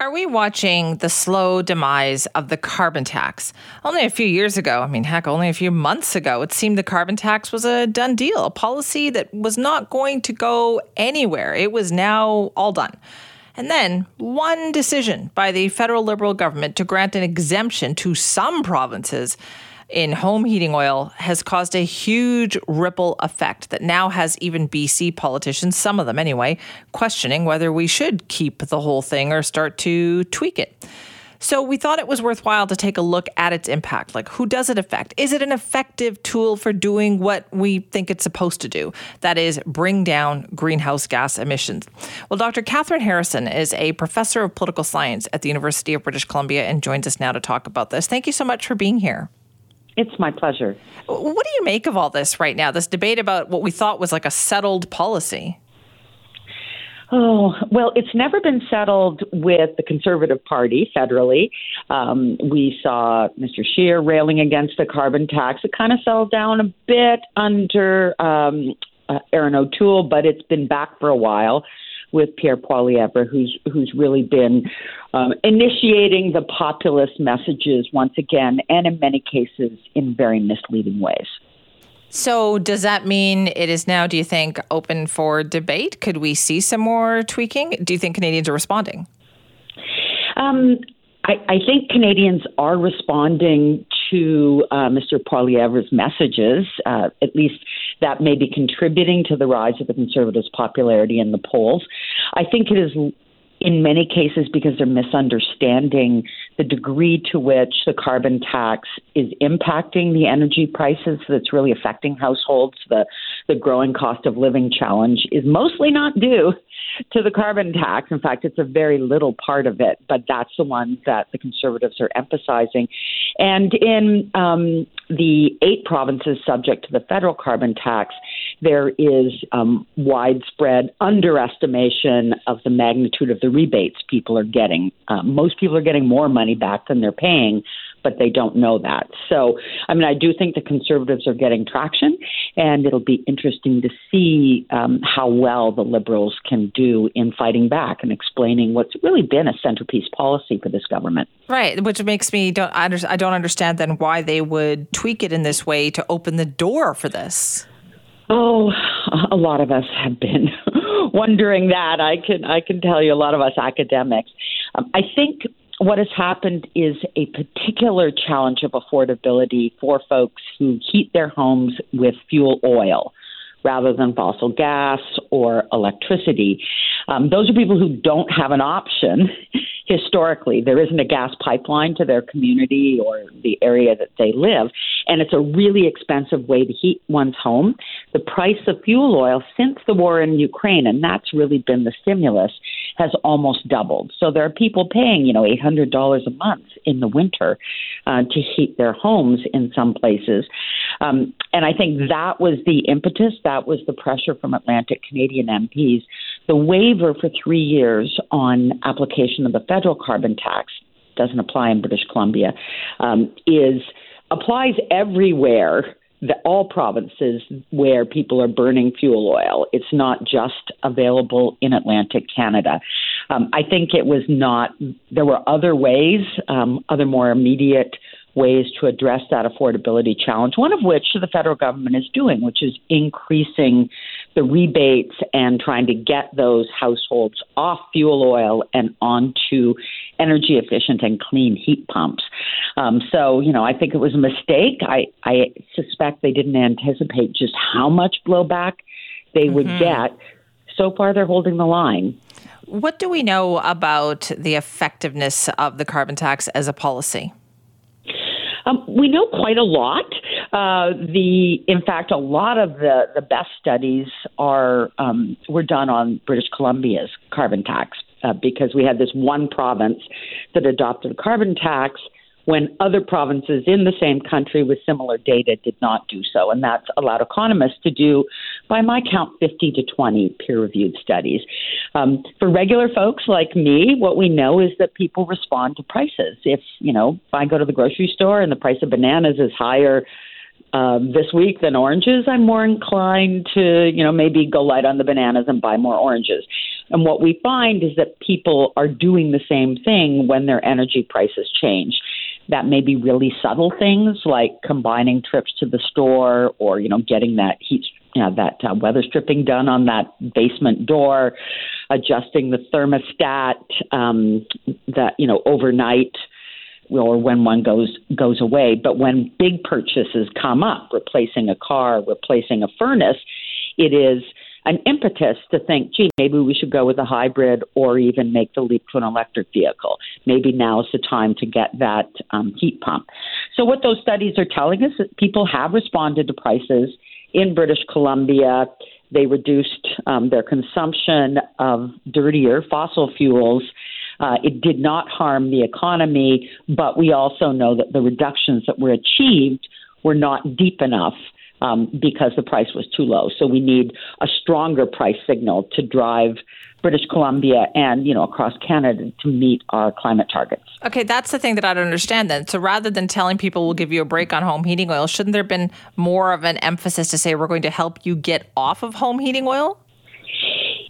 Are we watching the slow demise of the carbon tax? Only a few years ago, I mean, heck, only a few months ago, it seemed the carbon tax was a done deal, a policy that was not going to go anywhere. It was now all done. And then one decision by the federal Liberal government to grant an exemption to some provinces in home heating oil has caused a huge ripple effect that now has even BC politicians, some of them anyway, questioning whether we should keep the whole thing or start to tweak it. So we thought it was worthwhile to take a look at its impact. Like, who does it affect? Is it an effective tool for doing what we think it's supposed to do? That is, bring down greenhouse gas emissions. Well, Dr. Kathryn Harrison is a professor of political science at the University of British Columbia and joins us now to talk about this. Thank you so much for being here. It's my pleasure. What do you make of all this right now? This debate about what we thought was like a settled policy? Oh, well, it's never been settled with the Conservative Party federally. Um, we saw Mr. Scheer railing against the carbon tax. It kind of fell down a bit under um, uh, Erin O'Toole, but it's been back for a while with Pierre Poilievre, who's who's really been um, initiating the populist messages once again, and in many cases in very misleading ways. So, does that mean it is now, do you think, open for debate? Could we see some more tweaking? Do you think Canadians are responding? Um, I, I, think Canadians are responding to uh, Mr. Poilievre's messages. Uh, at least that may be contributing to the rise of the Conservatives' popularity in the polls. I think it is in many cases because they're misunderstanding the degree to which the carbon tax is impacting the energy prices that's really affecting households. The, the growing cost of living challenge is mostly not due to the carbon tax. In fact, it's a very little part of it, but that's the one that the conservatives are emphasizing. And in um, the eight provinces subject to the federal carbon tax, there is um, widespread underestimation of the magnitude of the rebates people are getting. Uh, most people are getting more money back than they're paying, but they don't know that. So, I mean, I do think the conservatives are getting traction, and it'll be interesting to see um, how well the liberals can do in fighting back and explaining what's really been a centerpiece policy for this government. Right, which makes me don't I don't understand then why they would tweak it in this way to open the door for this. Oh, a lot of us have been wondering that. I can I can tell you a lot of us academics. Um, I think what has happened is a particular challenge of affordability for folks who heat their homes with fuel oil rather than fossil gas or electricity. Um, those are people who don't have an option historically. There isn't a gas pipeline to their community or the area that they live, and it's a really expensive way to heat one's home. The price of fuel oil since the war in Ukraine, and that's really been the stimulus, has almost doubled. So there are people paying, you know, $800 a month in the winter uh, to heat their homes in some places. Um, and I think that was the impetus, that was the pressure from Atlantic Canadian MPs. The waiver for three years on application of the federal carbon tax doesn't apply in British Columbia um, is applies everywhere the, all provinces where people are burning fuel oil. It's not just available in Atlantic Canada. Um, I think it was not, there were other ways, um, other more immediate ways to address that affordability challenge, one of which the federal government is doing, which is increasing the rebates and trying to get those households off fuel oil and onto energy efficient and clean heat pumps. Um, so, you know, I think it was a mistake. I, I suspect they didn't anticipate just how much blowback they mm-hmm. would get. So far, they're holding the line. What do we know about the effectiveness of the carbon tax as a policy? Um, we know quite a lot. Uh, the, in fact, a lot of the, the best studies are um, were done on British Columbia's carbon tax uh, because we had this one province that adopted a carbon tax when other provinces in the same country with similar data did not do so. And that's allowed economists to do, by my count, 50 to 20 peer reviewed studies. Um, for regular folks like me, what we know is that people respond to prices. If, you know, if I go to the grocery store and the price of bananas is higher um, this week than oranges, I'm more inclined to, you know, maybe go light on the bananas and buy more oranges. And what we find is that people are doing the same thing when their energy prices change. That may be really subtle things like combining trips to the store or, you know, getting that heat, you know, that uh, weather stripping done on that basement door, adjusting the thermostat, um, that, you know, overnight or when one goes goes away. But when big purchases come up, replacing a car, replacing a furnace, it is an impetus to think, gee, maybe we should go with a hybrid or even make the leap to an electric vehicle. Maybe now is the time to get that um, heat pump. So, what those studies are telling us is people have responded to prices in British Columbia. They reduced um, their consumption of dirtier fossil fuels. Uh, it did not harm the economy, but we also know that the reductions that were achieved were not deep enough um, because the price was too low. So we need a stronger price signal to drive British Columbia and you know across Canada to meet our climate targets. Okay, that's the thing that I don't understand then. So rather than telling people we'll give you a break on home heating oil, shouldn't there have been more of an emphasis to say we're going to help you get off of home heating oil?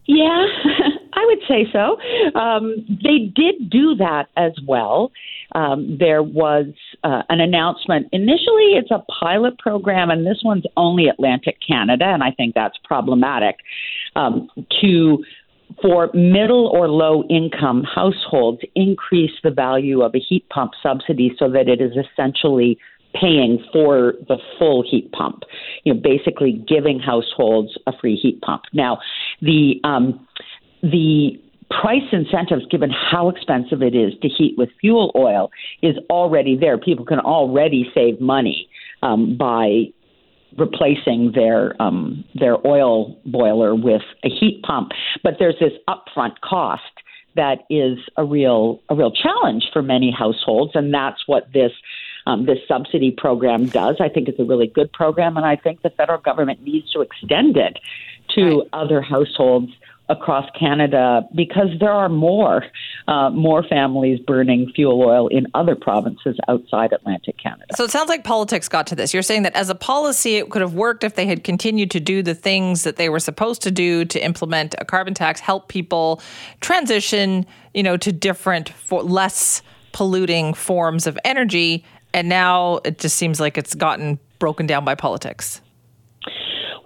Yeah, I would say so. Um, they did do that as well um, there was uh, an announcement. Initially, it's a pilot program, and this one's only Atlantic Canada, and I think that's problematic. Um, to for middle or low income households, increase the value of a heat pump subsidy so that it is essentially paying for the full heat pump. You know, basically giving households a free heat pump. Now, the um, the price incentives, given how expensive it is to heat with fuel oil, is already there. People can already save money um, by replacing their um, their oil boiler with a heat pump. But there's this upfront cost that is a real a real challenge for many households, and that's what this um, this subsidy program does. I think it's a really good program, and I think the federal government needs to extend it to right. other households across Canada because there are more uh, more families burning fuel oil in other provinces outside Atlantic Canada. So it sounds like politics got to this. You're saying that as a policy, it could have worked if they had continued to do the things that they were supposed to do to implement a carbon tax, help people transition, you know, to different, for less polluting forms of energy. And now it just seems like it's gotten broken down by politics.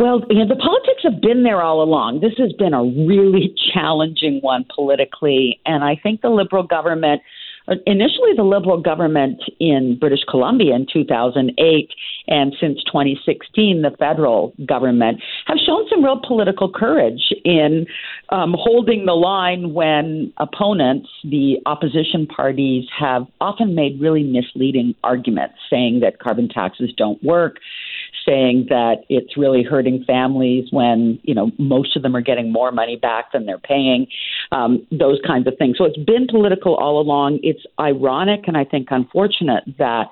Well, you know, the politics have been there all along. This has been a really challenging one politically, and I think the Liberal government initially the Liberal government in British Columbia in 2008 and since 2016, the federal government have shown some real political courage in um, holding the line when opponents, the opposition parties, have often made really misleading arguments saying that carbon taxes don't work saying that it's really hurting families when you know most of them are getting more money back than they're paying, um, those kinds of things. So it's been political all along. It's ironic and I think unfortunate that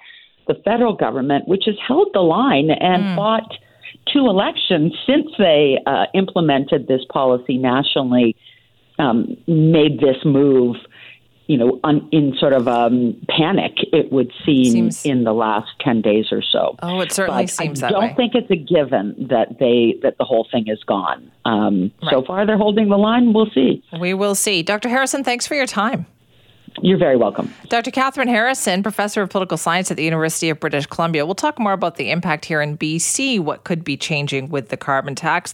the federal government, which has held the line and mm. fought two elections since they uh, implemented this policy nationally, um, made this move you know, un, in sort of um, panic, it would seem seems, in the last ten days or so. Oh, it certainly but seems that way. I don't think it's a given that they that the whole thing is gone. Um, right. So far, they're holding the line. We'll see. We will see. Dr. Harrison, thanks for your time. You're very welcome. Dr. Kathryn Harrison, professor of political science at the University of British Columbia. We'll talk more about the impact here in BC, what could be changing with the carbon tax.